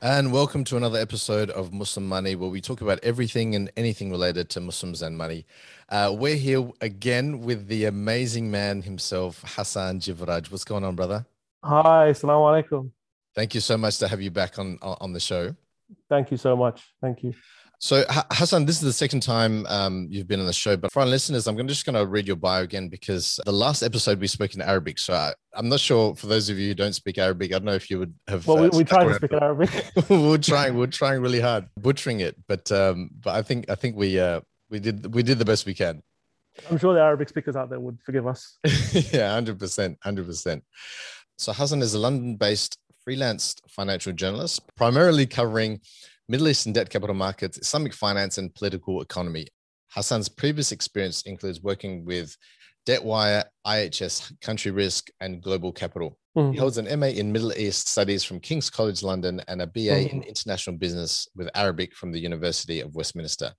And welcome to another episode of Muslim Money, where we talk about everything and anything related to Muslims and money. Uh, we're here again with the amazing man himself, Hassan Jivraj. What's going on, brother? Hi, assalamu alaikum. Thank you so much to have you back on on the show. Thank you so much. Thank you. So Hassan, this is the second time um, you've been on the show, but for our listeners, I'm just going to read your bio again because the last episode we spoke in Arabic. So I, am not sure for those of you who don't speak Arabic, I don't know if you would have. Well, we, uh, we try to speak Arabic. we're trying, we're trying really hard, butchering it, but um, but I think I think we uh, we did we did the best we can. I'm sure the Arabic speakers out there would forgive us. yeah, hundred percent, hundred percent. So Hassan is a London-based freelance financial journalist, primarily covering Middle Eastern debt capital markets, Islamic finance, and political economy. Hassan's previous experience includes working with DebtWire, IHS, Country Risk, and Global Capital. Mm-hmm. He holds an MA in Middle East Studies from King's College London and a BA mm-hmm. in International Business with Arabic from the University of Westminster.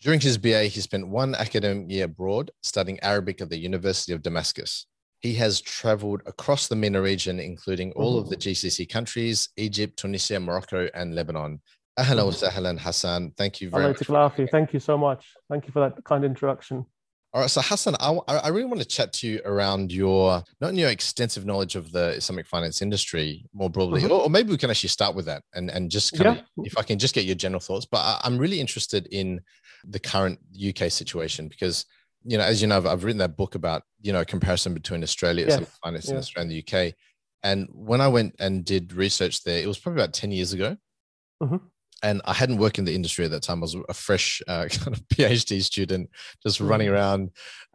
During his BA, he spent one academic year abroad studying Arabic at the University of Damascus. He has traveled across the MENA region, including all mm-hmm. of the GCC countries, Egypt, Tunisia, Morocco, and Lebanon, Ahlan wa sahlan, Hassan. Thank you very much. Thank you so much. Thank you for that kind introduction. All right, so Hassan, I, I really want to chat to you around your not your extensive knowledge of the Islamic finance industry more broadly, mm-hmm. or, or, maybe we can actually start with that and, and just kind yeah. of, if I can just get your general thoughts. But I, I'm really interested in the current UK situation because, you know, as you know, I've, I've written that book about, you know, comparison between Australia, yes. Islamic finance, yeah. and Australia and the UK. And when I went and did research there, it was probably about 10 years ago. Mm-hmm and I hadn't worked in the industry at that time. I was a fresh uh, kind of PhD student, just running mm. around,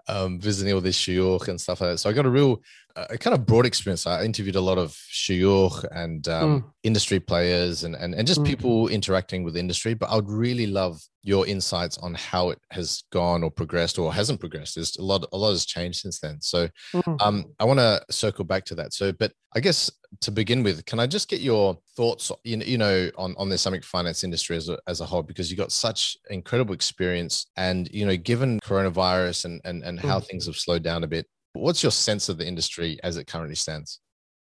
um, visiting all this York and stuff like that. So I got a real, a kind of broad experience. I interviewed a lot of shuyukh and um, mm. industry players and, and, and just mm. people interacting with industry. But I would really love your insights on how it has gone or progressed or hasn't progressed. There's a lot, a lot has changed since then. So mm. um, I want to circle back to that. So, but I guess to begin with, can I just get your thoughts, you know, you know on, on the Islamic finance industry as a, as a whole, because you got such incredible experience and, you know, given coronavirus and, and, and how mm. things have slowed down a bit, what's your sense of the industry as it currently stands?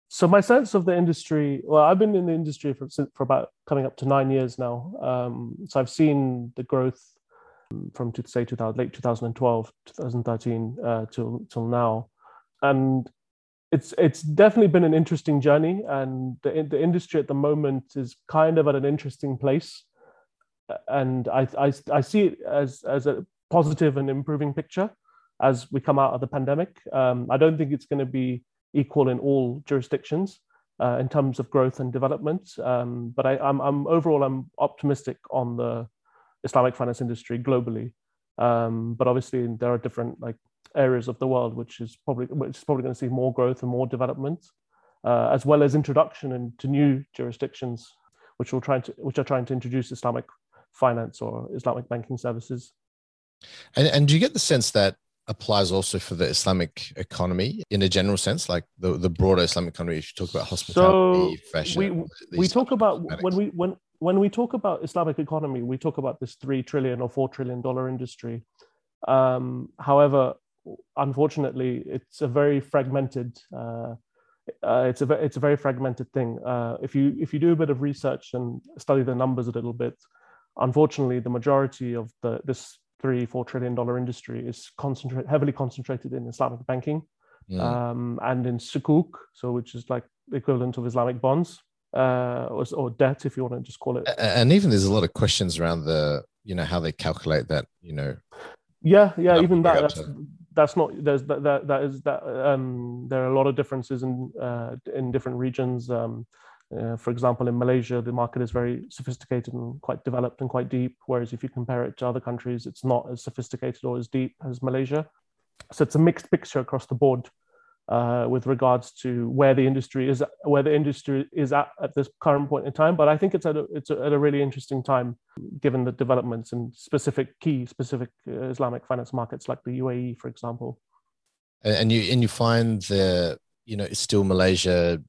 So my sense of the industry, well, I've been in the industry for, for about coming up to nine years now. Um, so I've seen the growth from to say 2000, late 2012, 2013 uh, till till now, and it's it's definitely been an interesting journey. And the the industry at the moment is kind of at an interesting place, and I I, I see it as as a positive and improving picture as we come out of the pandemic. Um, I don't think it's going to be equal in all jurisdictions uh, in terms of growth and development. Um, but I, am overall I'm optimistic on the Islamic finance industry globally. Um, but obviously there are different like areas of the world which is probably which is probably going to see more growth and more development, uh, as well as introduction into new jurisdictions which will try to which are trying to introduce Islamic finance or Islamic banking services. And, and do you get the sense that applies also for the Islamic economy in a general sense, like the, the broader Islamic economy. If you talk about hospitality, so fashion, we we talk about when we when when we talk about Islamic economy, we talk about this three trillion or four trillion dollar industry. Um, however, unfortunately, it's a very fragmented. Uh, uh, it's a it's a very fragmented thing. Uh, if you if you do a bit of research and study the numbers a little bit, unfortunately, the majority of the this three, four trillion dollar industry is concentrate heavily concentrated in Islamic banking yeah. um, and in sukuk, so which is like the equivalent of Islamic bonds uh, or, or, debt, if you want to just call it. And even there's a lot of questions around the, you know, how they calculate that, you know. Yeah, yeah, even that. That's, that's not there's that that, that is that um, there are a lot of differences in uh, in different regions. Um, uh, for example, in Malaysia, the market is very sophisticated and quite developed and quite deep, whereas if you compare it to other countries, it's not as sophisticated or as deep as Malaysia. So it's a mixed picture across the board uh, with regards to where the industry is, where the industry is at at this current point in time. But I think it's at a, it's a, at a really interesting time, given the developments in specific key specific uh, Islamic finance markets like the UAE, for example. And you and you find the you know it's still Malaysia,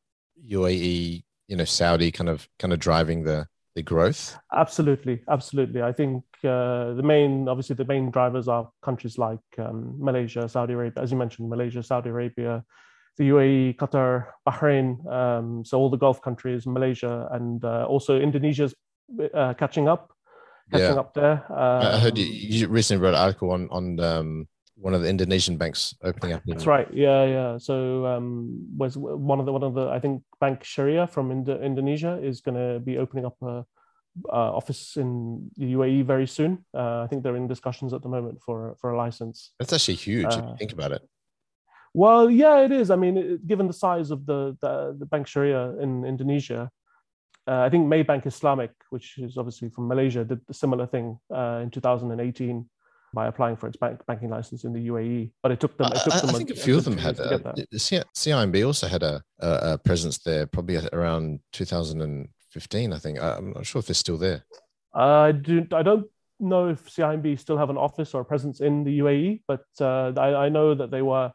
UAE, you know Saudi kind of kind of driving the the growth? Absolutely, absolutely. I think uh, the main, obviously, the main drivers are countries like um, Malaysia, Saudi Arabia, as you mentioned, Malaysia, Saudi Arabia, the UAE, Qatar, Bahrain, um, so all the Gulf countries, Malaysia, and uh, also Indonesia's uh, catching up, catching yeah. up there. Um, I heard you, um, you, recently wrote an article on on um, one of the Indonesian banks opening up. That's right. Yeah, yeah. So um, was one of the one of the I think Bank Sharia from Indo- Indonesia is going to be opening up a uh, office in the UAE very soon. Uh, I think they're in discussions at the moment for for a license. That's actually huge if you uh, think about it. Well, yeah, it is. I mean, it, given the size of the the, the Bank Sharia in Indonesia, uh, I think Maybank Islamic, which is obviously from Malaysia, did a similar thing uh, in 2018 by applying for its bank, banking license in the UAE. But it took them. It took I, them I think a, few of them had. Uh, CIMB also had a, a, presence there, probably around 2015. I think. I'm not sure if they're still there. I do. I don't know if CIMB still have an office or a presence in the UAE, but uh, I, I know that they were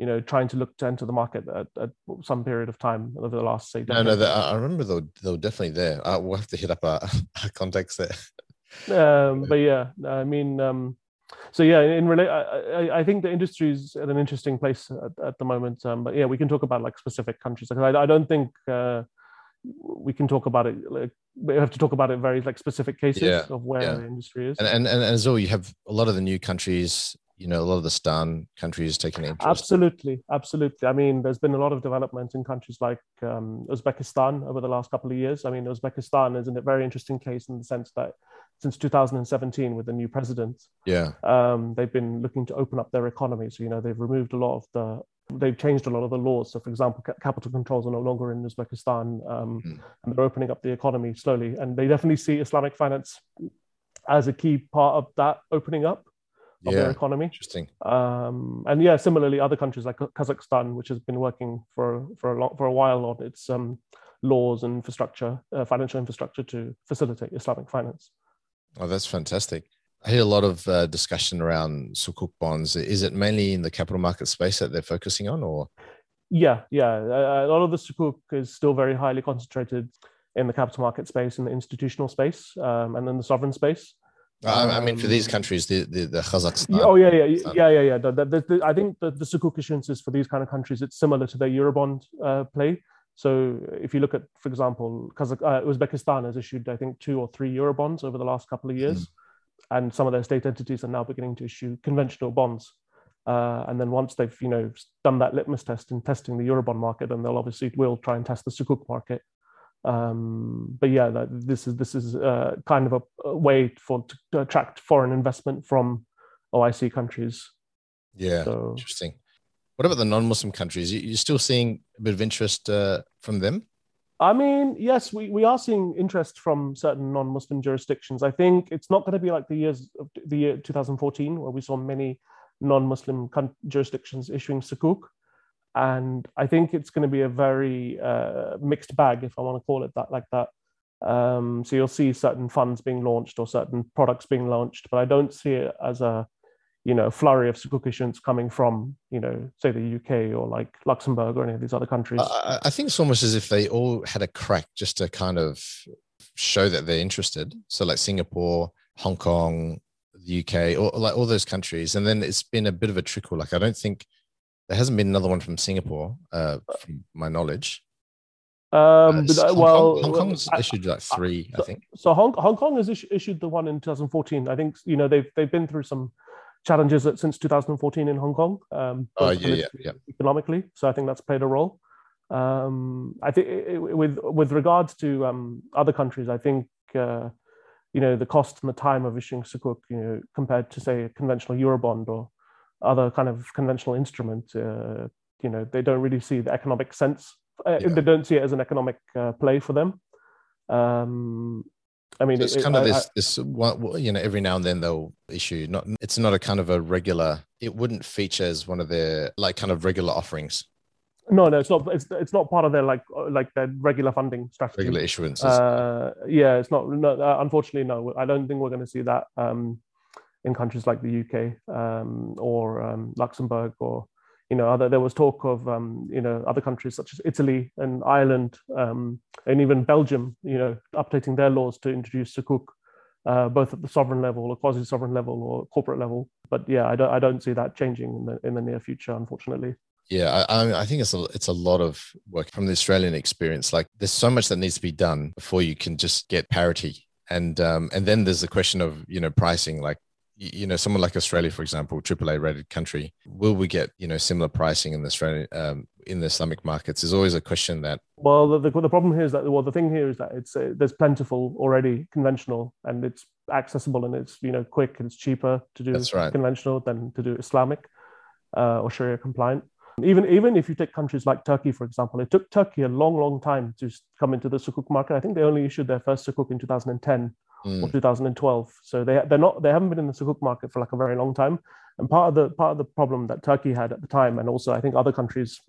you know, trying to look to enter the market at, at some period of time over the last say. No, no, I remember they were, they were definitely there. Uh, we'll have to hit up our, our contacts there. um, but yeah, I mean, um, so yeah, in relate, I, I, think the industry is at an interesting place at, at the moment. Um, but yeah, we can talk about like specific countries. Like I, I don't think uh, we can talk about it. Like we have to talk about it very like specific cases yeah, of where yeah. the industry is. And, and and as well, you have a lot of the new countries you know a lot of the stan countries taking interest absolutely absolutely i mean there's been a lot of development in countries like um, uzbekistan over the last couple of years i mean uzbekistan is a very interesting case in the sense that since 2017 with the new president yeah um, they've been looking to open up their economy so you know they've removed a lot of the they've changed a lot of the laws so for example capital controls are no longer in uzbekistan um, mm. and they're opening up the economy slowly and they definitely see islamic finance as a key part of that opening up of yeah, their economy. Interesting. Um, and yeah, similarly, other countries like Kazakhstan, which has been working for for a lot for a while on its um, laws and infrastructure, uh, financial infrastructure to facilitate Islamic finance. Oh, that's fantastic. I hear a lot of uh, discussion around sukuk bonds. Is it mainly in the capital market space that they're focusing on, or? Yeah, yeah. A lot of the sukuk is still very highly concentrated in the capital market space, in the institutional space, um, and then the sovereign space. Um, I mean, for these um, countries, the the, the Kazakhstan. Oh yeah, yeah, yeah, yeah, yeah. The, the, I think the, the sukuk issuances for these kind of countries, it's similar to their Eurobond uh, play. So if you look at, for example, Kazakh, uh, Uzbekistan has issued, I think, two or three Eurobonds over the last couple of years, mm. and some of their state entities are now beginning to issue conventional bonds. Uh, and then once they've, you know, done that litmus test in testing the Eurobond market, then they'll obviously will try and test the sukuk market um, but yeah, that, this is this is uh, kind of a, a, way for to attract foreign investment from OIC countries. Yeah, so, interesting. What about the non-Muslim countries? You're still seeing a bit of interest uh, from them? I mean, yes, we, we are seeing interest from certain non-Muslim jurisdictions. I think it's not going to be like the years of the year 2014, where we saw many non-Muslim jurisdictions issuing sukuk and I think it's going to be a very uh, mixed bag, if I want to call it that, like that. Um, so you'll see certain funds being launched or certain products being launched, but I don't see it as a you know flurry of issuance coming from you know say the UK or like Luxembourg or any of these other countries. I, I think it's almost as if they all had a crack just to kind of show that they're interested. So like Singapore, Hong Kong, the UK, or like all those countries, and then it's been a bit of a trickle. Like I don't think there hasn't been another one from Singapore, uh, from my knowledge. Um, uh, Hong well, Kong, Hong Kong's I, issued like three, so, I think. So Hong, Hong Kong has issued the one in 2014. I think you know they've they've been through some challenges that since 2014 in Hong Kong. Um, oh yeah, yeah, yeah. Economically, so I think that's played a role. Um, I think with with regards to um, other countries, I think uh, you know the cost and the time of issuing sukuk, you know, compared to say a conventional eurobond or other kind of conventional instrument, uh, you know, they don't really see the economic sense. Uh, yeah. They don't see it as an economic uh, play for them. Um, I mean, so it's it, kind of this, I, this, you know, every now and then they'll issue. Not, it's not a kind of a regular. It wouldn't feature as one of their like kind of regular offerings. No, no, it's not. It's it's not part of their like like their regular funding strategy. Regular issuances. Uh, yeah, it's not. No, uh, unfortunately, no. I don't think we're going to see that. Um, in countries like the UK um, or um, Luxembourg or you know other there was talk of um, you know other countries such as Italy and Ireland um, and even Belgium you know updating their laws to introduce sukuk uh, both at the sovereign level or quasi sovereign level or corporate level but yeah I don't I don't see that changing in the in the near future unfortunately Yeah, I, I think it's a it's a lot of work from the Australian experience. Like, there's so much that needs to be done before you can just get parity, and um, and then there's the question of you know pricing. Like, you know, someone like Australia, for example, AAA rated country, will we get you know similar pricing in the Australian um, in the Islamic markets? Is always a question that. Well, the, the, the problem here is that well, the thing here is that it's uh, there's plentiful already conventional, and it's accessible and it's you know quick and it's cheaper to do right. conventional than to do Islamic uh, or Sharia compliant. Even even if you take countries like Turkey, for example, it took Turkey a long, long time to come into the sukuk market. I think they only issued their first sukuk in 2010 mm. or 2012. So they they're not they haven't been in the sukuk market for like a very long time. And part of the part of the problem that Turkey had at the time, and also I think other countries,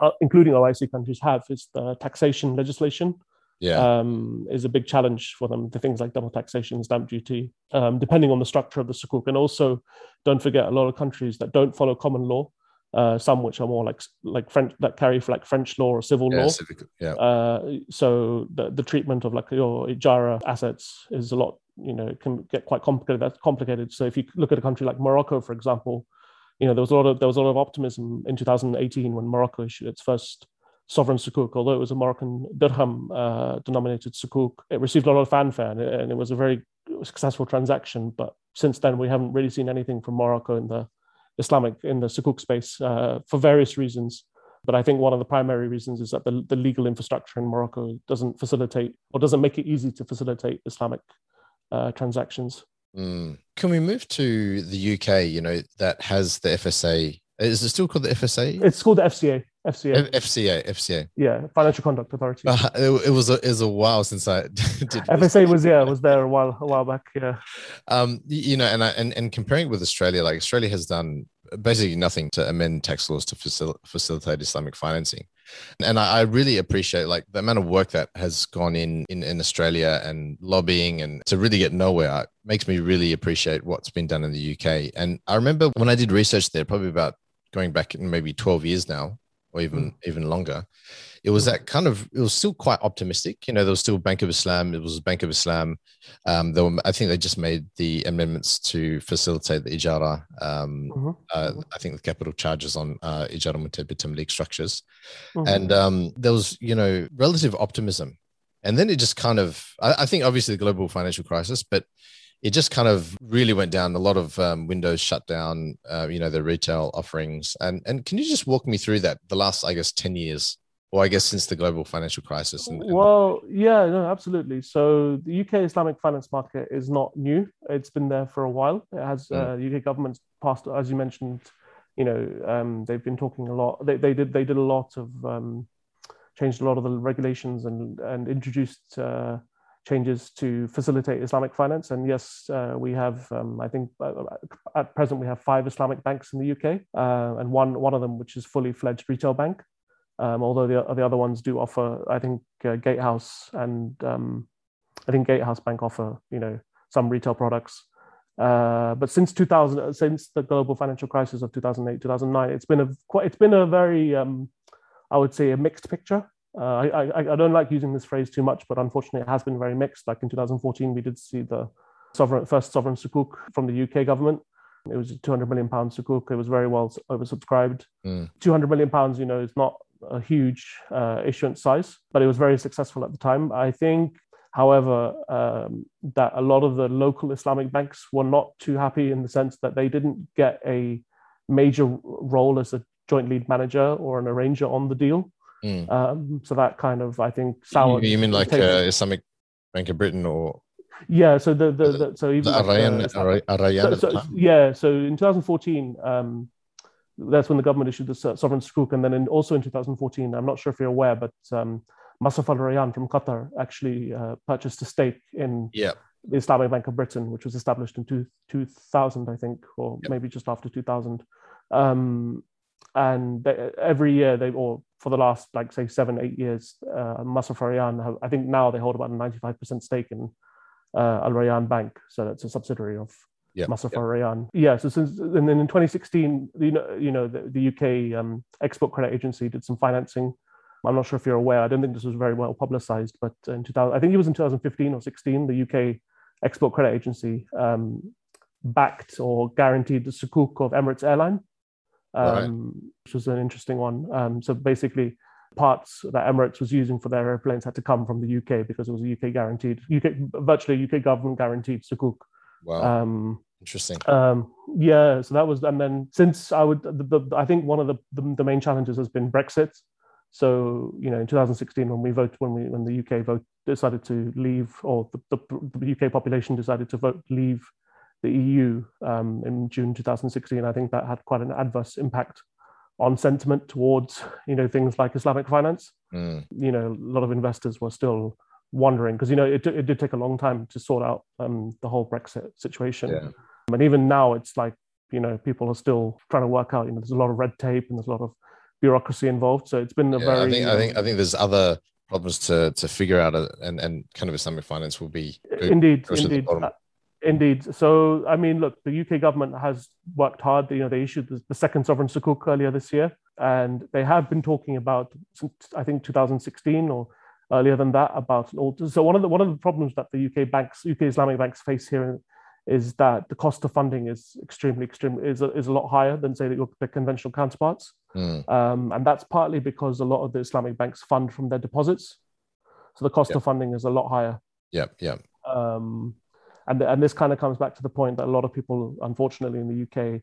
uh, including OIC countries, have is the taxation legislation. Yeah, um, is a big challenge for them. The things like double taxation, stamp duty, um, depending on the structure of the sukuk, and also don't forget a lot of countries that don't follow common law uh, some which are more like like French that carry like French law or civil yeah, law. Civic, yeah. Uh, so the, the treatment of like your ijara assets is a lot, you know, it can get quite complicated. That's complicated. So if you look at a country like Morocco, for example, you know, there was a lot of there was a lot of optimism in 2018 when Morocco issued its first sovereign sukuk, although it was a Moroccan dirham uh, denominated sukuk. It received a lot of fanfare and it, and it was a very successful transaction. But since then, we haven't really seen anything from Morocco in the Islamic in the Sukuk space uh, for various reasons. But I think one of the primary reasons is that the, the legal infrastructure in Morocco doesn't facilitate or doesn't make it easy to facilitate Islamic uh, transactions. Mm. Can we move to the UK? You know that has the FSA. Is it still called the FSA? It's called the FCA. FCA. F- FCA. FCA. Yeah, Financial Conduct Authority. Uh, it, it, was a, it was a while since I did. FSA was yeah was there a while a while back. Yeah. Um, you know, and I, and and comparing with Australia, like Australia has done basically nothing to amend tax laws to facil- facilitate Islamic financing. And I, I, really appreciate like the amount of work that has gone in, in in Australia and lobbying and to really get nowhere it makes me really appreciate what's been done in the UK. And I remember when I did research there, probably about going back in maybe 12 years now, or even mm. even longer it was hmm. that kind of it was still quite optimistic you know there was still bank of islam it was bank of islam um though i think they just made the amendments to facilitate the ijara um mm-hmm. uh, i think the capital charges on uh ijara muntahia bittamleek structures mm-hmm. and um there was you know relative optimism and then it just kind of I, I think obviously the global financial crisis but it just kind of really went down. A lot of um, windows shut down, uh, you know, the retail offerings. And and can you just walk me through that? The last, I guess, ten years, or I guess since the global financial crisis. And, and well, yeah, no, absolutely. So the UK Islamic finance market is not new. It's been there for a while. It has mm. uh, UK governments passed, as you mentioned. You know, um, they've been talking a lot. They, they did they did a lot of um, changed a lot of the regulations and and introduced. Uh, changes to facilitate Islamic finance. And yes, uh, we have, um, I think uh, at present, we have five Islamic banks in the UK, uh, and one, one of them which is fully fledged retail bank. Um, although the, the other ones do offer, I think uh, Gatehouse and um, I think Gatehouse Bank offer, you know, some retail products. Uh, but since 2000, since the global financial crisis of 2008, 2009, it's been a quite, it's been a very, um, I would say, a mixed picture. Uh, I, I, I, don't like using this phrase too much, but unfortunately, it has been very mixed. Like in 2014, we did see the sovereign, first sovereign sukuk from the UK government. It was a 200 million pound sukuk. It was very well oversubscribed. Mm. 200 million pounds, you know, is not a huge uh, issuance size, but it was very successful at the time. I think, however, um, that a lot of the local Islamic banks were not too happy in the sense that they didn't get a major role as a joint lead manager or an arranger on the deal. Mm. Um, so that kind of, I think, soured. You, mean like uh, Islamic Bank of Britain or? Yeah. So the the, the so even the like, uh, so, so, yeah. So in 2014, um, that's when the government issued the sovereign sukuk, and then in, also in 2014, I'm not sure if you're aware, but um, Masraf Al Rayan from Qatar actually uh, purchased a stake in yeah. the Islamic Bank of Britain, which was established in two, 2000, I think, or yep. maybe just after 2000. Um, and they, every year they or for the last like say seven eight years uh, Masraf Rayan have, I think now they hold about a 95% stake in uh, Al Rayan Bank so that's a subsidiary of yep. Yep. Yeah so since and then in 2016 you know you know the, the UK um, export credit agency did some financing I'm not sure if you're aware I don't think this was very well publicized but in 2000 I think it was in 2015 or 16 the UK export credit agency um, backed or guaranteed the sukuk of Emirates Airline um, right. which was an interesting one. Um, so basically, parts that Emirates was using for their airplanes had to come from the UK because it was a UK guaranteed, UK virtually UK government guaranteed sukuk. Wow. Um, Interesting. Um, yeah, so that was, and then since I would, the, the, I think one of the, the, the main challenges has been Brexit. So you know, in 2016, when we voted, when we when the UK vote decided to leave, or the, the, the UK population decided to vote leave the EU um, in June 2016, I think that had quite an adverse impact on sentiment towards you know things like Islamic finance. Mm. You know, a lot of investors were still wondering because you know it, it did take a long time to sort out um, the whole Brexit situation, yeah. and even now it's like you know people are still trying to work out. You know, there's a lot of red tape and there's a lot of bureaucracy involved. So it's been a yeah, very. I think I think I think there's other problems to to figure out, uh, and and kind of Islamic finance will be indeed indeed. Indeed. So, I mean, look, the UK government has worked hard. You know, they issued the, the second sovereign sukuk earlier this year, and they have been talking about, since, I think, 2016 or earlier than that, about an alter. So, one of the one of the problems that the UK banks, UK Islamic banks, face here is that the cost of funding is extremely, extremely is a, is a lot higher than say the, the conventional counterparts, mm. um, and that's partly because a lot of the Islamic banks fund from their deposits, so the cost yep. of funding is a lot higher. Yeah, yeah. Um, and and this kind of comes back to the point that a lot of people, unfortunately, in the UK,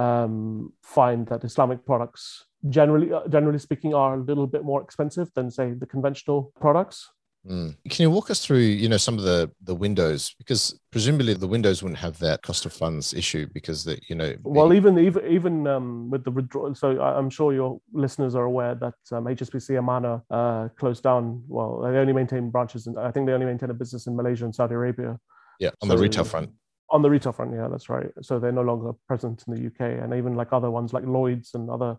um, find that Islamic products generally uh, generally speaking are a little bit more expensive than say the conventional products. Mm. Can you walk us through, you know, some of the the windows because presumably the windows wouldn't have that cost of funds issue because the you know. Well, even even even um, with the withdrawal, so I'm sure your listeners are aware that um, HSBC Amanah uh, closed down. Well, they only maintain branches, and I think they only maintain a business in Malaysia and Saudi Arabia. Yeah, on so, the retail front. On the retail front, yeah, that's right. So they're no longer present in the UK, and even like other ones like Lloyd's and other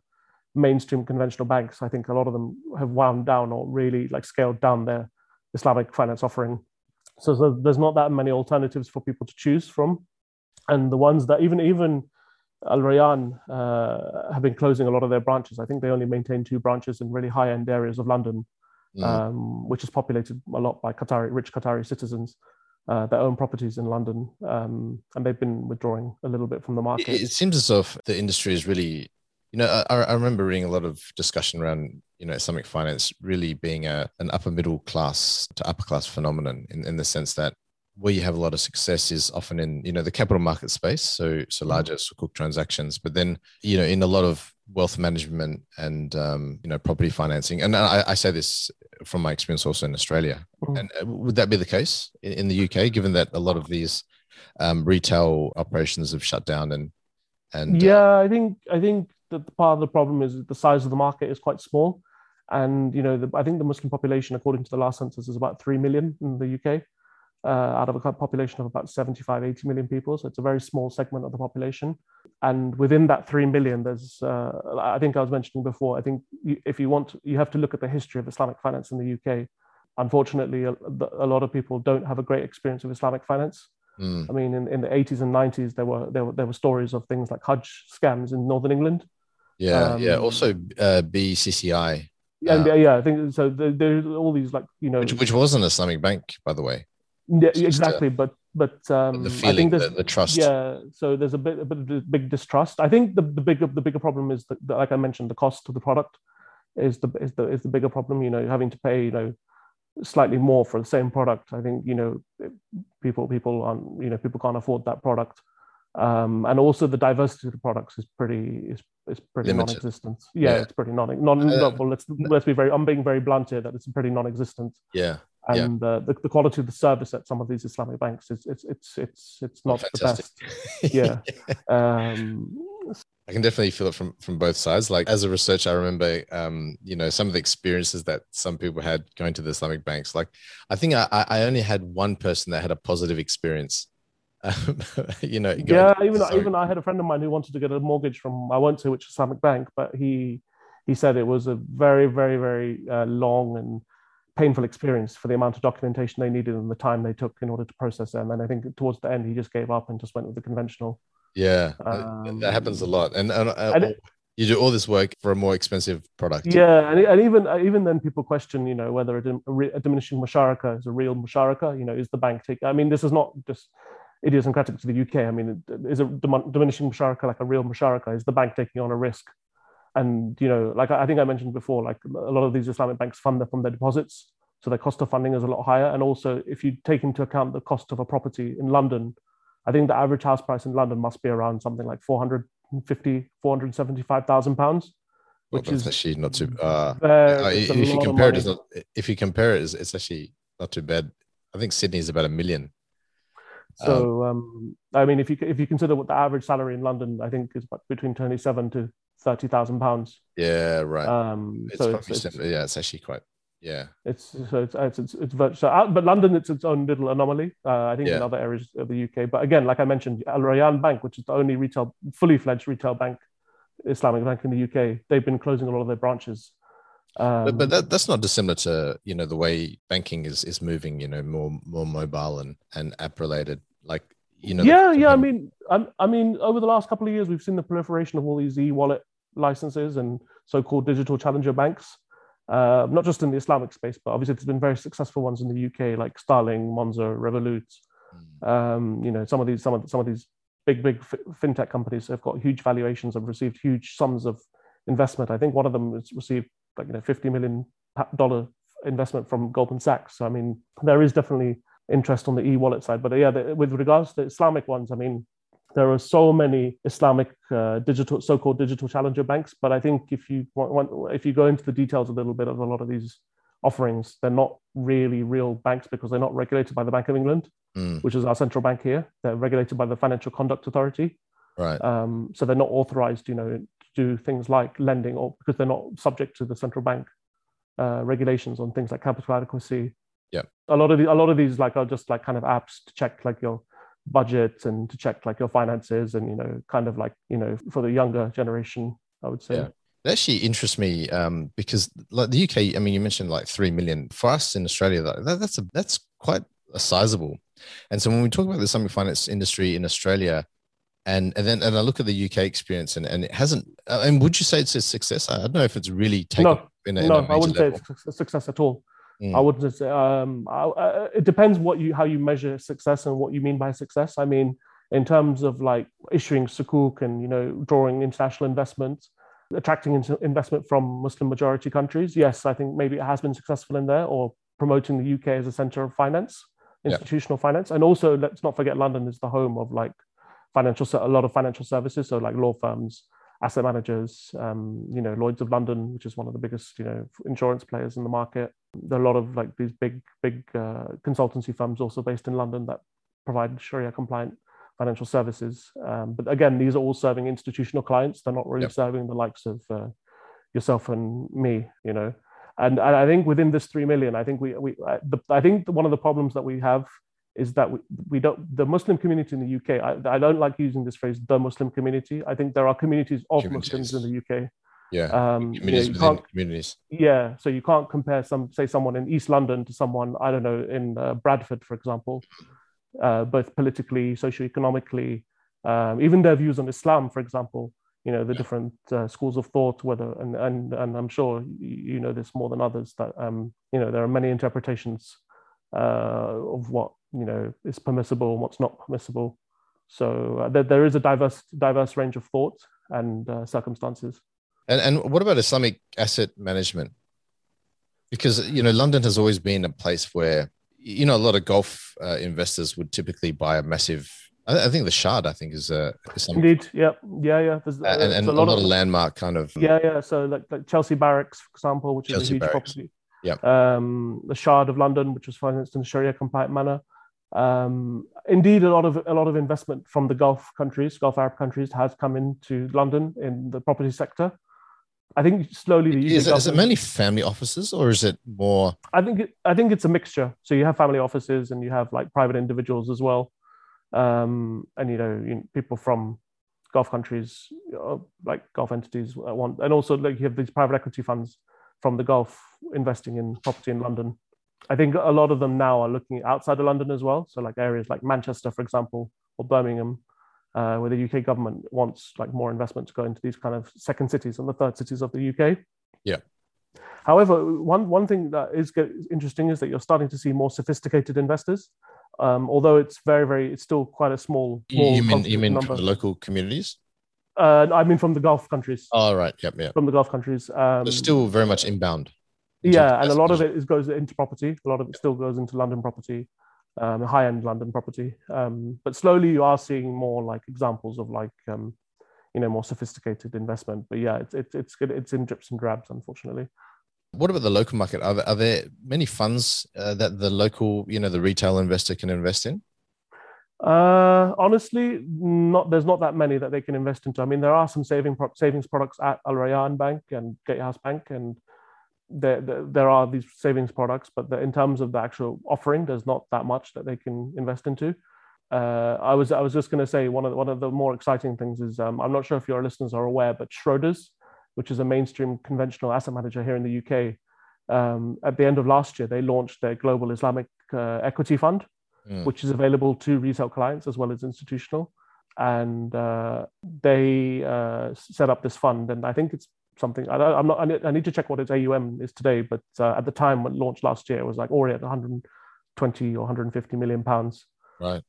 mainstream conventional banks, I think a lot of them have wound down or really like scaled down their Islamic finance offering. So, so there's not that many alternatives for people to choose from, and the ones that even even Al Rayan uh, have been closing a lot of their branches. I think they only maintain two branches in really high end areas of London, mm. um, which is populated a lot by Qatari, rich Qatari citizens uh, their own properties in London, um, and they've been withdrawing a little bit from the market. It, it seems as if the industry is really, you know, I, I, remember reading a lot of discussion around, you know, Islamic finance really being a, an upper middle class to upper class phenomenon in, in the sense that where you have a lot of success is often in you know the capital market space so so mm. larger sukuk transactions but then you know in a lot of wealth management and um, you know property financing and I, I, say this from my experience also in australia. Mm. and uh, would that be the case in, the uk given that a lot of these um, retail operations have shut down and and uh, yeah i think i think that part of the problem is the size of the market is quite small. And you know the, i think the muslim population according to the last census is about 3 million in the uk uh, out of a population of about 75, 80 million people. So it's a very small segment of the population. And within that 3 million, there's, uh, I think I was mentioning before, I think you, if you want, you have to look at the history of Islamic finance in the UK. Unfortunately, a, a lot of people don't have a great experience of Islamic finance. Mm. I mean, in, in the 80s and 90s, there were, there were there were stories of things like Hajj scams in Northern England. Yeah, um, yeah. Also, uh, BCCI. Yeah, uh, yeah, I think so. There's all these like you know, which, which was an Islamic bank, by the way. Yeah, exactly. but but um, the feeling, the, the, trust. Yeah, so there's a bit, a bit of big distrust. I think the, the bigger the bigger problem is that, like I mentioned, the cost of the product is the is the is the bigger problem. You know, having to pay you know slightly more for the same product. I think you know people people on you know people can't afford that product. Um, and also the diversity of the products is pretty is, is pretty Limited. non-existent. Yeah, yeah, it's pretty non non. Uh, well, let's let's be very. I'm being very blunt here that it's pretty non-existent. Yeah, and yeah. uh, the, the quality of the service at some of these Islamic banks is it's it's it's it's not oh, the best. Yeah. um, I can definitely feel it from from both sides. Like as a researcher, I remember, um, you know, some of the experiences that some people had going to the Islamic banks. Like, I think I, I only had one person that had a positive experience. Um, you know, yeah, even even I had a friend of mine who wanted to get a mortgage from I won't say which Islamic bank, but he he said it was a very very very uh, long and painful experience for the amount of documentation they needed and the time they took in order to process them. And I think towards the end, he just gave up and just went with the conventional. Yeah, um, that happens a lot. And, and, uh, and it, you do all this work for a more expensive product. Yeah, and, and even uh, even then, people question, you know, whether a, a, a diminishing musharaka is a real musharaka. You know, is the bank taking? I mean, this is not just idiosyncratic to the UK. I mean, is a diminishing musharaka like a real musharaka? Is the bank taking on a risk? And you know, like I think I mentioned before, like a lot of these Islamic banks fund them from their deposits, so their cost of funding is a lot higher. And also, if you take into account the cost of a property in London, I think the average house price in London must be around something like 450, 475,000 pounds. Which well, is actually not too. Uh, uh, if, you compare it, not, if you compare it, it's actually not too bad. I think Sydney is about a million. So, um, um, I mean, if you if you consider what the average salary in London, I think is between twenty seven to thirty thousand pounds. Yeah, right. Um, it's so it's, it's, yeah, it's actually quite yeah. It's so it's it's it's, it's so, uh, but London it's its own little anomaly. Uh, I think yeah. in other areas of the UK, but again, like I mentioned, Al Rayan Bank, which is the only retail fully fledged retail bank, Islamic bank in the UK, they've been closing a lot of their branches. Um, but, but that, that's not dissimilar to you know the way banking is is moving. You know, more more mobile and and app related. Like you know. Yeah, yeah. I mean, I, I mean, over the last couple of years, we've seen the proliferation of all these e-wallet licenses and so-called digital challenger banks. Uh, not just in the Islamic space, but obviously there's been very successful ones in the UK, like Starling, Monzo, Revolut. Mm. Um, you know, some of these, some of some of these big, big fintech companies have got huge valuations, have received huge sums of investment. I think one of them has received like you know 50 million dollar investment from Goldman Sachs. So I mean, there is definitely interest on the e-wallet side. But yeah, the, with regards to Islamic ones, I mean, there are so many Islamic uh, digital, so-called digital challenger banks. But I think if you want, want, if you go into the details a little bit of a lot of these offerings, they're not really real banks because they're not regulated by the Bank of England, mm. which is our central bank here. They're regulated by the Financial Conduct Authority. Right. Um, so they're not authorized, you know, to do things like lending, or because they're not subject to the central bank uh, regulations on things like capital adequacy. Yeah. A lot of the, a lot of these like are just like kind of apps to check like your budget and to check like your finances and you know kind of like you know for the younger generation, I would say. Yeah. It actually interests me um, because like the UK, I mean, you mentioned like three million for us in Australia. That, that's a that's quite a sizable. And so when we talk about the Islamic finance industry in Australia, and and then and I look at the UK experience, and and it hasn't. Uh, and would you say it's a success? I don't know if it's really taken. No, in a, no, I wouldn't level. say it's a success at all. Mm. I wouldn't say. Um, I, I, it depends what you how you measure success and what you mean by success. I mean, in terms of like issuing sukuk and you know drawing international investment, attracting investment from Muslim majority countries. Yes, I think maybe it has been successful in there, or promoting the UK as a center of finance, institutional yeah. finance, and also let's not forget London is the home of like financial a lot of financial services, so like law firms, asset managers, um, you know, Lloyd's of London, which is one of the biggest, you know, insurance players in the market. There are a lot of like these big, big uh, consultancy firms also based in London that provide Sharia compliant financial services. Um, but again, these are all serving institutional clients. They're not really yep. serving the likes of uh, yourself and me, you know. And, and I think within this three million, I think we, we I, the, I think one of the problems that we have is that we, we don't the Muslim community in the UK. I, I, don't like using this phrase, the Muslim community. I think there are communities of. Muslims in the UK. Yeah, um, communities you know, within communities. Yeah, so you can't compare some, say, someone in East London to someone I don't know in uh, Bradford, for example, uh, both politically, socioeconomically, um, even their views on Islam, for example. You know the yeah. different uh, schools of thought, whether and and and I'm sure you know this more than others that um, you know there are many interpretations uh, of what you know is permissible and what's not permissible. So uh, there, there is a diverse diverse range of thought and uh, circumstances. And and what about Islamic asset management? Because you know London has always been a place where you know a lot of Gulf uh, investors would typically buy a massive. I, think the Shard, I think, is a indeed, yeah, yeah, yeah. There's, and, and a, lot, a lot of, of, landmark kind of yeah, yeah. So like, like Chelsea Barracks, for example, which Chelsea is a huge Barracks. property. Yeah. Um, the Shard of London, which was financed in a Sharia compliant manner. Um, indeed, a lot of a lot of investment from the Gulf countries, Gulf Arab countries, has come into London in the property sector. I think slowly the is, it, is it mainly family offices or is it more? I think it, I think it's a mixture. So you have family offices and you have like private individuals as well, um, and you know, you people from Gulf countries, uh, like Gulf entities, want, and also like you have these private equity funds from the Gulf investing in property in London. I think a lot of them now are looking outside of London as well. So like areas like Manchester, for example, or Birmingham, uh, where the UK government wants like more investment to go into these kind of second cities and the third cities of the UK. Yeah. However, one one thing that is interesting is that you're starting to see more sophisticated investors Um, although it's very, very, it's still quite a small. small you mean you mean from the local communities? Uh, I mean from the Gulf countries. Oh right, yep, yep. From the Gulf countries. Um, it's still very much inbound. Yeah, and a lot of it is, goes into property. A lot of it still goes into London property, um, high-end London property. Um, but slowly, you are seeing more like examples of like um, you know more sophisticated investment. But yeah, it's it's it's good. It's in drips and drabs, unfortunately. What about the local market? Are there, are there many funds uh, that the local, you know, the retail investor can invest in? Uh, honestly, not. There's not that many that they can invest into. I mean, there are some saving pro- savings products at Al Rayan Bank and Gatehouse Bank, and there, there, there are these savings products. But the, in terms of the actual offering, there's not that much that they can invest into. Uh, I was I was just going to say one of the, one of the more exciting things is um, I'm not sure if your listeners are aware, but Schroders which is a mainstream conventional asset manager here in the UK, um, at the end of last year, they launched their global Islamic uh, equity fund, mm. which is available to retail clients as well as institutional. And uh, they uh, set up this fund, and I think it's something I, am not. I need to check what its AUM is today, but uh, at the time when it launched last year, it was like already at 120 or 150 million pounds. Right.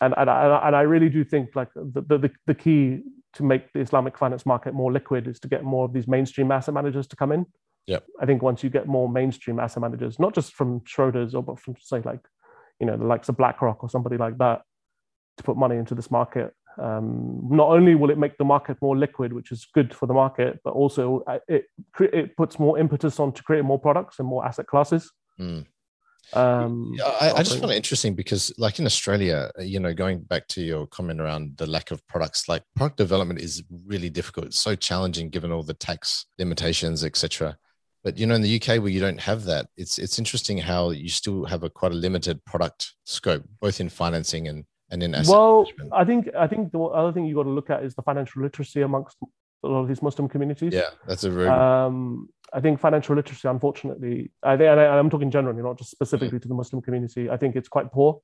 And and I, and I really do think like the, the the key to make the Islamic finance market more liquid is to get more of these mainstream asset managers to come in. Yeah. I think once you get more mainstream asset managers, not just from Schroders or but from say like, you know, the likes of BlackRock or somebody like that, to put money into this market, um, not only will it make the market more liquid, which is good for the market, but also it it puts more impetus on to create more products and more asset classes. Mm. Um, I, I, just find it interesting because, like in Australia, uh, you know, going back to your comment around the lack of products, like product development is really difficult. It's so challenging given all the tax limitations, etc. But you know, in the UK where you don't have that, it's it's interesting how you still have a quite a limited product scope, both in financing and and well, management. I think I think the other thing you got to look at is the financial literacy amongst a lot of these Muslim communities. Yeah, that's a very. Um, I think financial literacy, unfortunately, I think, and I, am talking generally, not just specifically mm. to the Muslim community. I think it's quite poor.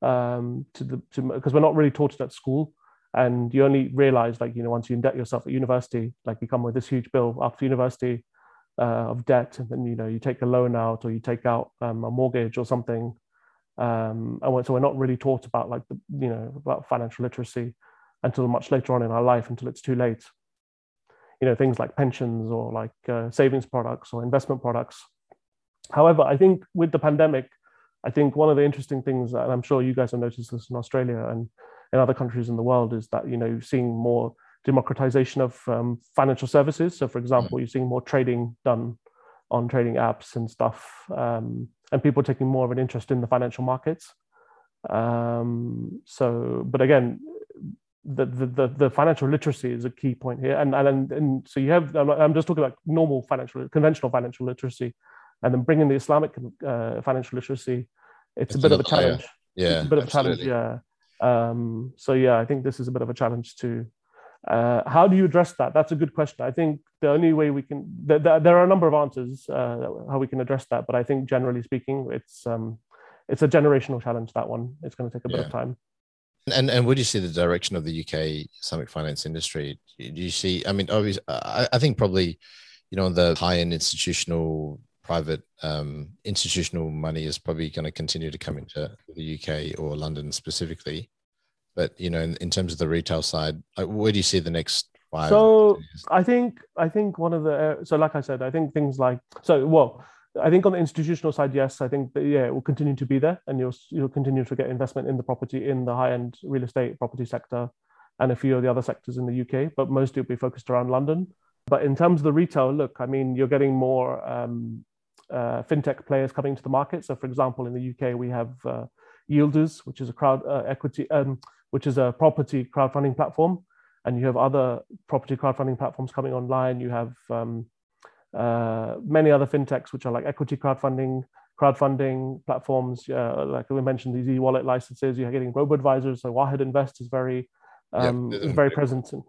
Um, to the because we're not really taught it at school, and you only realize like you know once you indebt yourself at university, like you come with this huge bill after university uh, of debt, and then you know you take a loan out or you take out um, a mortgage or something, um, and so we're not really taught about like the you know about financial literacy until much later on in our life, until it's too late. You know things like pensions or like uh, savings products or investment products. However i think with the pandemic i think one of the interesting things and i'm sure you guys have noticed this in australia and in other countries in the world is that you know seeing more democratization of um, financial services. So for example mm. you're seeing more trading done on trading apps and stuff um, and people taking more of an interest in the financial markets um, so but again the, the, the, financial literacy is a key point here. And, and, and so you have, I'm just talking about normal financial, conventional financial literacy, and then bringing the Islamic uh, financial literacy, it's, it's a bit of a challenge. Higher. Yeah. It's a bit of a challenge. Yeah. Um, so yeah, I think this is a bit of a challenge too. Uh, how do you address that? That's a good question. I think the only way we can, there, there are a number of answers uh, how we can address that, but I think generally speaking, it's um, it's a generational challenge. That one, it's going to take a bit of time. And and would you see the direction of the UK Islamic finance industry? Do you see? I mean, obviously, I, I think probably, you know, the high end institutional private um, institutional money is probably going to continue to come into the UK or London specifically. But you know, in, in terms of the retail side, where do you see the next five? So I think I think one of the so like I said, I think things like so well I think on the institutional side, yes, I think that yeah, it will continue to be there, and you'll you'll continue to get investment in the property in the high end real estate property sector, and a few of the other sectors in the UK, but mostly will be focused around London. But in terms of the retail, look, I mean, you're getting more um, uh, fintech players coming to the market. So, for example, in the UK, we have uh, Yielders, which is a crowd uh, equity, um, which is a property crowdfunding platform, and you have other property crowdfunding platforms coming online. You have um, uh, many other fintechs, which are like equity crowdfunding, crowdfunding platforms, uh, like we mentioned, these e-wallet licenses. You're getting robo advisors. So Wahed Invest is very, um, yeah, is very present. In,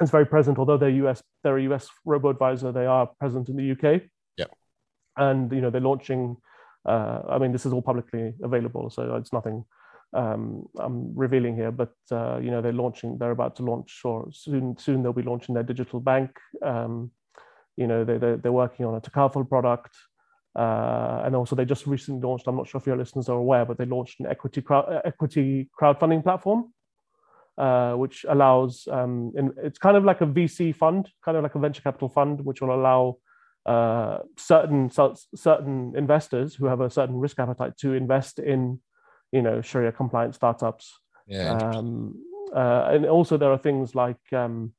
it's very present. Although they're US, they're a US robo advisor. They are present in the UK. Yeah, and you know they're launching. Uh, I mean, this is all publicly available, so it's nothing um, I'm revealing here. But uh, you know, they're launching. They're about to launch, or soon. Soon they'll be launching their digital bank. Um, you know they, they're, they're working on a takaful product Uh, and also, they just recently launched. I'm not sure if your listeners are aware, but they launched an equity crowd, equity crowdfunding platform, uh, which allows. Um, in, it's kind of like a VC fund, kind of like a venture capital fund, which will allow uh, certain certain investors who have a certain risk appetite to invest in, you know, Sharia compliant startups. Yeah. Um, uh, and also, there are things like um,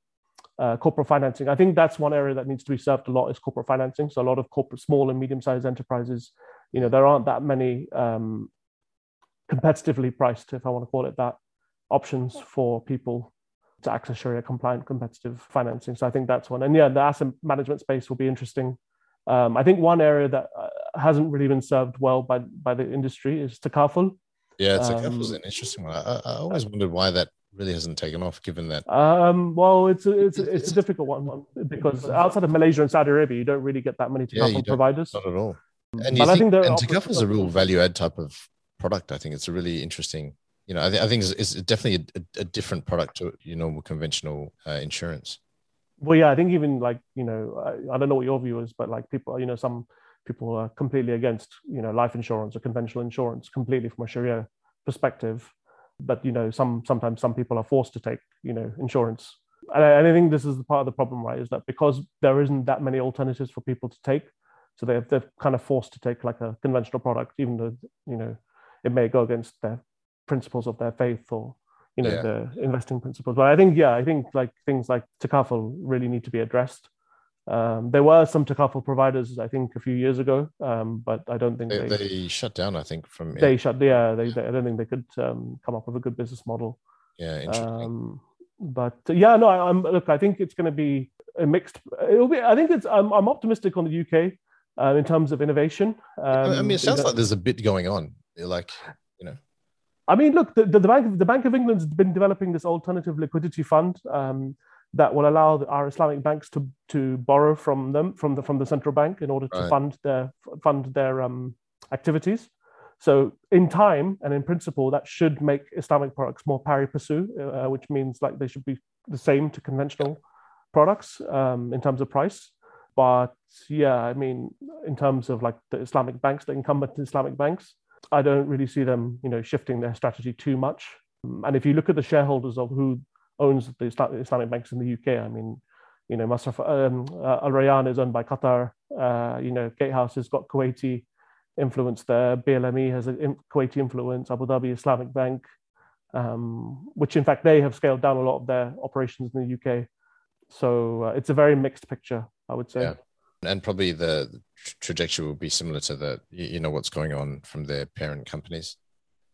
uh, corporate financing. I think that's one area that needs to be served a lot is corporate financing. So a lot of corporate, small and medium-sized enterprises, you know, there aren't that many um, competitively priced, if I want to call it that, options for people to access Sharia compliant competitive financing. So I think that's one. And yeah, the asset management space will be interesting. Um, I think one area that uh, hasn't really been served well by by the industry is takaful. Yeah, takaful is um, an interesting one. I, I always wondered why that really hasn't taken off given that um, well it's a, it's a, it's a difficult one because outside of malaysia and saudi arabia you don't really get that many yeah, providers. Not at all. And, but think, I think and takaful is a real value add type of product i think it's a really interesting you know i, th- I think it's, it's definitely a, a, different product to you know conventional uh, insurance. Well yeah i think even like you know I, I don't know what your view is but like people you know some people are completely against you know life insurance or conventional insurance completely from a sharia perspective. But you know some sometimes some people are forced to take you know insurance. And I, and I, think this is the part of the problem right is that because there isn't that many alternatives for people to take so they're, they're kind of forced to take like a conventional product even though you know it may go against their principles of their faith or you know yeah. the investing principles. But i think yeah i think like things like takaful really need to be addressed um, there were some takaful providers, I think, a few years ago, um, but I don't think they, they, they, shut down. I think from they shut. Yeah, they, they, I don't think they could um, come up with a good business model. Yeah, interesting. Um, but uh, yeah, no, I, am look. I think it's going to be a mixed. It'll be. I think it's. I'm, I'm optimistic on the UK uh, in terms of innovation. I mean, it sounds like there's a bit going on. Like you know. I mean, look, the, the, the bank the Bank of England's been developing this alternative liquidity fund. Um, that will allow our Islamic banks to to borrow from them from the from the central bank in order to right. fund their fund their um, activities. So in time and in principle, that should make Islamic products more pari passu, uh, which means like they should be the same to conventional products um, in terms of price. But yeah, I mean, in terms of like the Islamic banks, the incumbent Islamic banks, I don't really see them, you know, shifting their strategy too much. And if you look at the shareholders of who owns the Islamic banks in the UK. I mean, you know, Masraf um, uh, Al Rayan is owned by Qatar. Uh, you know, Gatehouse has got Kuwaiti influence there. BLME has a Kuwaiti influence. Abu Dhabi Islamic Bank, um, which in fact they have scaled down a lot of their operations in the UK. So uh, it's a very mixed picture, I would say. Yeah. And probably the trajectory will be similar to the, you know, what's going on from their parent companies.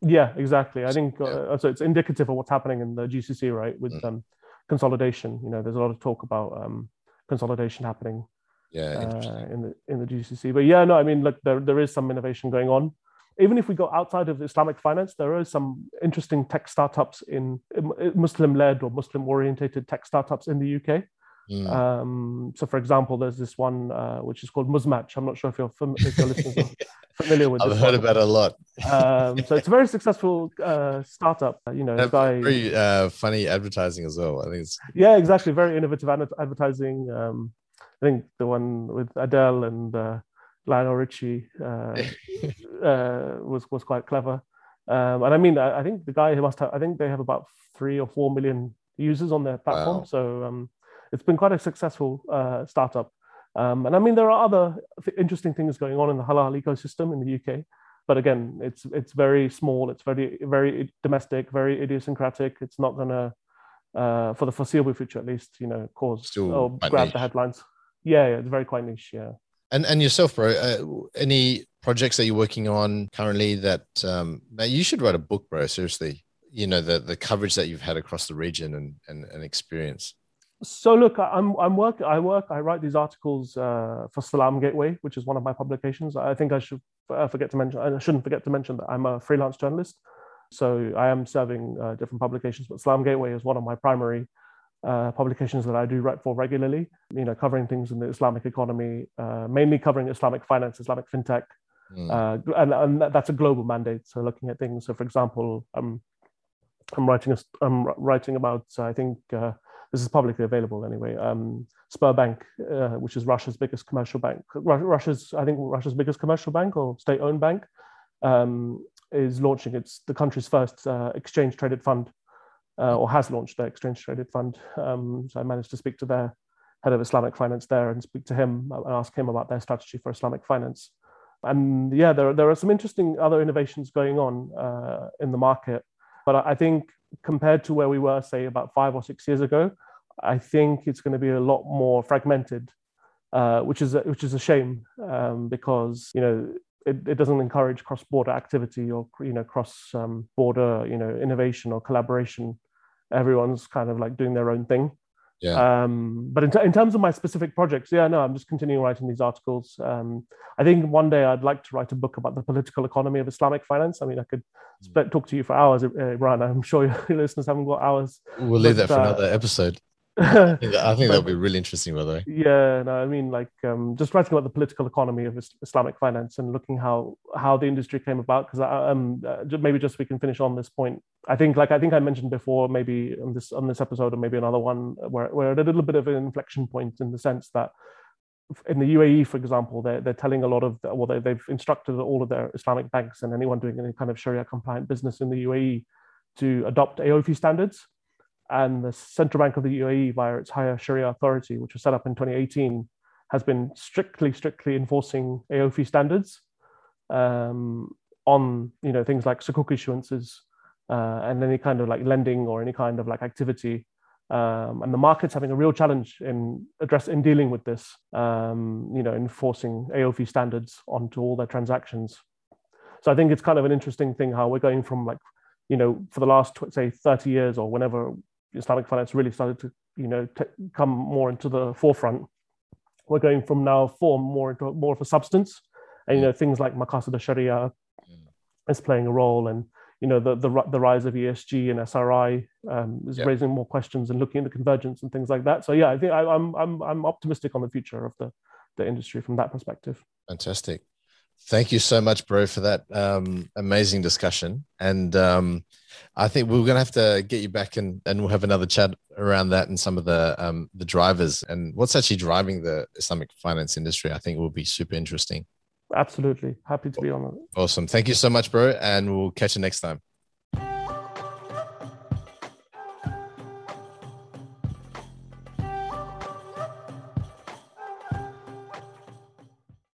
Yeah, exactly. I think uh, so. It's indicative of what's happening in the GCC, right? With mm. um, consolidation. You know, there's a lot of talk about um, consolidation happening. Yeah, uh, in the in the GCC. But yeah, no, I mean, look, there there is some innovation going on. Even if we go outside of Islamic finance, there are some interesting tech startups in, in Muslim-led or Muslim-orientated tech startups in the UK Mm. Um, so, for example, there's this one uh, which is called Muzmatch. I'm not sure if you're, fam- if you're listening familiar with. I've heard one. about it a lot. um, so it's a very successful uh, startup. You know, very uh, funny advertising as well. I think it's yeah, exactly. Very innovative ad- advertising. Um, I think the one with Adele and uh, Lionel Richie uh, uh, was was quite clever. Um, and I mean, I, I, think the guy who must have. I think they have about three or four million users on their platform. Wow. So um, it's been quite a successful uh, startup. Um, and I mean, there are other th- interesting things going on in the halal ecosystem in the UK. But again, it's it's very small. It's very very domestic, very idiosyncratic. It's not gonna, uh, for the foreseeable future at least, you know, cause Still or grab niche. the headlines. Yeah, yeah, it's very quite niche. Yeah. And and yourself, bro. Uh, any projects that you're working on currently that um, you should write a book, bro. Seriously, you know the the coverage that you've had across the region and and, and experience so look, I'm I'm work I work I write these articles uh, for Salam Gateway, which is one of my publications. I think I should uh, forget to mention I shouldn't forget to mention that I'm a freelance journalist, so I am serving uh, different publications. But Salam Gateway is one of my primary uh, publications that I do write for regularly. You know, covering things in the Islamic economy, uh, mainly covering Islamic finance, Islamic fintech, mm. and and that's a global mandate. So looking at things. So for example, I'm I'm writing a, I'm writing about I think this is publicly available anyway. Um, Sberbank, uh, which is Russia's biggest commercial bank, Russia's I think Russia's biggest commercial bank or state-owned bank, um, is launching its the country's first uh, exchange traded fund, uh, or has launched their exchange traded fund. Um, so I managed to speak to their head of Islamic finance there and speak to him and ask him about their strategy for Islamic finance. And yeah, there, there are some interesting other innovations going on uh, in the market. But I think compared to where we were, say, about five or six years ago, I think it's going to be a lot more fragmented, uh, which is a, which is a shame um, because you know it, it doesn't encourage cross-border activity or you know cross-border um, you know innovation or collaboration. Everyone's kind of like doing their own thing. Yeah. Um, but in, t- in terms of my specific projects, yeah, no, I'm just continuing writing these articles. Um, I think one day I'd like to write a book about the political economy of Islamic finance. I mean, I could mm. talk to you for hours, uh, Ryan. I'm sure your listeners haven't got hours. We'll leave that for uh, another episode. I think, that, would be really interesting, by the way. Yeah, no, I mean, like um, just writing about the political economy of Islamic finance and looking how how the industry came about. Because um, uh, maybe just we can finish on this point. I think, like I think I mentioned before, maybe on this on this episode or maybe another one, where we're at a little bit of an inflection point in the sense that in the UAE, for example, they're, they're telling a lot of, well, they, they've instructed all of their Islamic banks and anyone doing any kind of Sharia compliant business in the UAE to adopt AAOIFI standards and the Central Bank of the UAE, via its higher Sharia authority, which was set up in 2018, has been strictly, strictly enforcing AAOIFI standards um, on you know things like sukuk issuances uh, and any kind of like lending or any kind of like activity. Um, and the market's having a real challenge in address in dealing with this, um, you know, enforcing AAOIFI standards onto all their transactions. So I think it's kind of an interesting thing how we're going from like, you know, for the last say 30 years or whenever Islamic finance really started to, you know, come more into the forefront. We're going from now form more into more of a substance, and you know things like Maqasid Sharia is playing a role, and you know the the, the rise of ESG and SRI um, is raising more questions and looking into convergence and things like that. So yeah, I think I, I'm I'm I'm optimistic on the future of the the industry from that perspective. Fantastic. Thank you so much, bro, for that um, amazing discussion. And um, I think we're going to have to get you back and, and we'll have another chat around that and some of the um, the drivers and what's actually driving the Islamic finance industry. I think will be super interesting. Absolutely. Happy to be on it. Awesome. Thank you so much, bro. And we'll catch you next time.